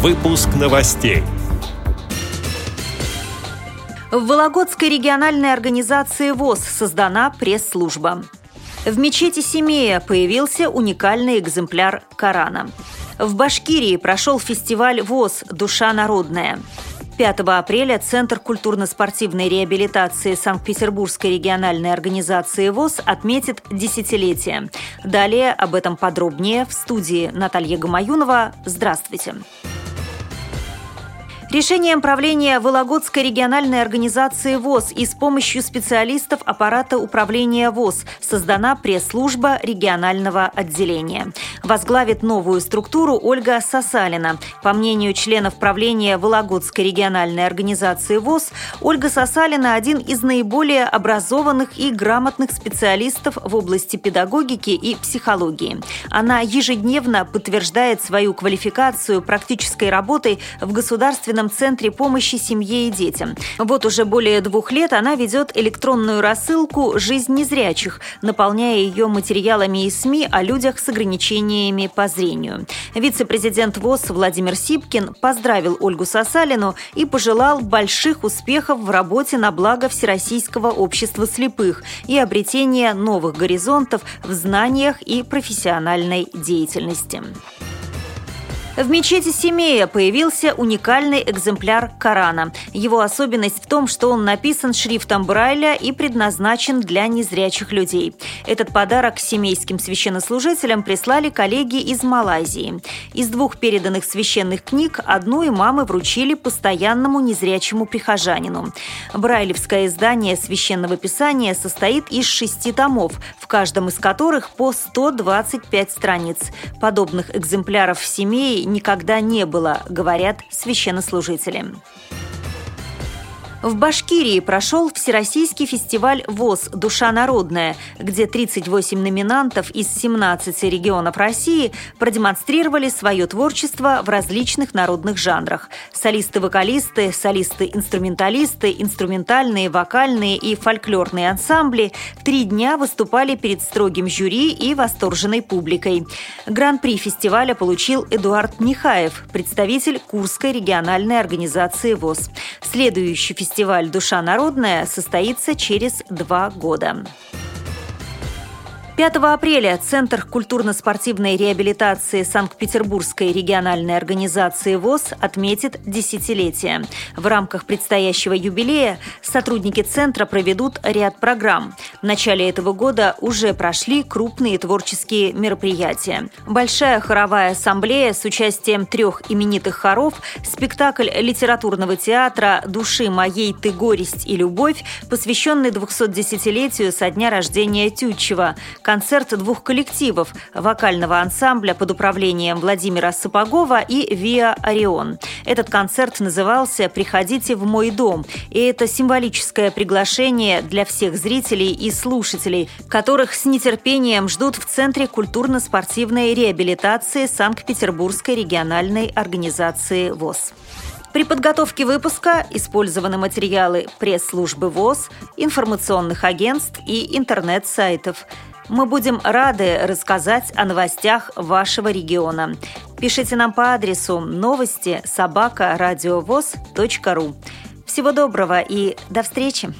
Выпуск новостей. В Вологодской региональной организации ВОЗ создана пресс-служба. В мечети Семея появился уникальный экземпляр Корана. В Башкирии прошел фестиваль ВОЗ «Душа народная». 5 апреля Центр культурно-спортивной реабилитации Санкт-Петербургской региональной организации ВОЗ отметит десятилетие. Далее об этом подробнее в студии Наталья Гамаюнова. Здравствуйте. Здравствуйте. Решением правления Вологодской региональной организации ВОЗ и с помощью специалистов аппарата управления ВОЗ создана пресс-служба регионального отделения. Возглавит новую структуру Ольга Сосалина. По мнению членов правления Вологодской региональной организации ВОЗ, Ольга Сосалина – один из наиболее образованных и грамотных специалистов в области педагогики и психологии. Она ежедневно подтверждает свою квалификацию практической работой в государственном Международном центре помощи семье и детям. Вот уже более двух лет она ведет электронную рассылку «Жизнь незрячих», наполняя ее материалами из СМИ о людях с ограничениями по зрению. Вице-президент ВОЗ Владимир Сипкин поздравил Ольгу Сосалину и пожелал больших успехов в работе на благо Всероссийского общества слепых и обретения новых горизонтов в знаниях и профессиональной деятельности. В мечети Семея появился уникальный экземпляр Корана. Его особенность в том, что он написан шрифтом Брайля и предназначен для незрячих людей. Этот подарок семейским священнослужителям прислали коллеги из Малайзии. Из двух переданных священных книг одну имамы вручили постоянному незрячему прихожанину. Брайлевское издание священного писания состоит из шести томов, в каждом из которых по 125 страниц. Подобных экземпляров в Семее никогда не было, говорят священнослужители. В Башкирии прошел Всероссийский фестиваль ВОЗ «Душа народная», где 38 номинантов из 17 регионов России продемонстрировали свое творчество в различных народных жанрах. Солисты-вокалисты, солисты-инструменталисты, инструментальные, вокальные и фольклорные ансамбли три дня выступали перед строгим жюри и восторженной публикой. Гран-при фестиваля получил Эдуард Нихаев, представитель Курской региональной организации ВОЗ. Следующий фестиваль Фестиваль «Душа народная» состоится через два года. 5 апреля Центр культурно-спортивной реабилитации Санкт-Петербургской региональной организации ВОЗ отметит десятилетие. В рамках предстоящего юбилея сотрудники Центра проведут ряд программ. В начале этого года уже прошли крупные творческие мероприятия. Большая хоровая ассамблея с участием трех именитых хоров, спектакль литературного театра «Души моей ты горесть и любовь», посвященный 210-летию со дня рождения Тютчева – концерт двух коллективов – вокального ансамбля под управлением Владимира Сапогова и «Виа Орион». Этот концерт назывался «Приходите в мой дом», и это символическое приглашение для всех зрителей и слушателей, которых с нетерпением ждут в Центре культурно-спортивной реабилитации Санкт-Петербургской региональной организации ВОЗ. При подготовке выпуска использованы материалы пресс-службы ВОЗ, информационных агентств и интернет-сайтов – мы будем рады рассказать о новостях вашего региона. Пишите нам по адресу новости собака ру. Всего доброго и до встречи!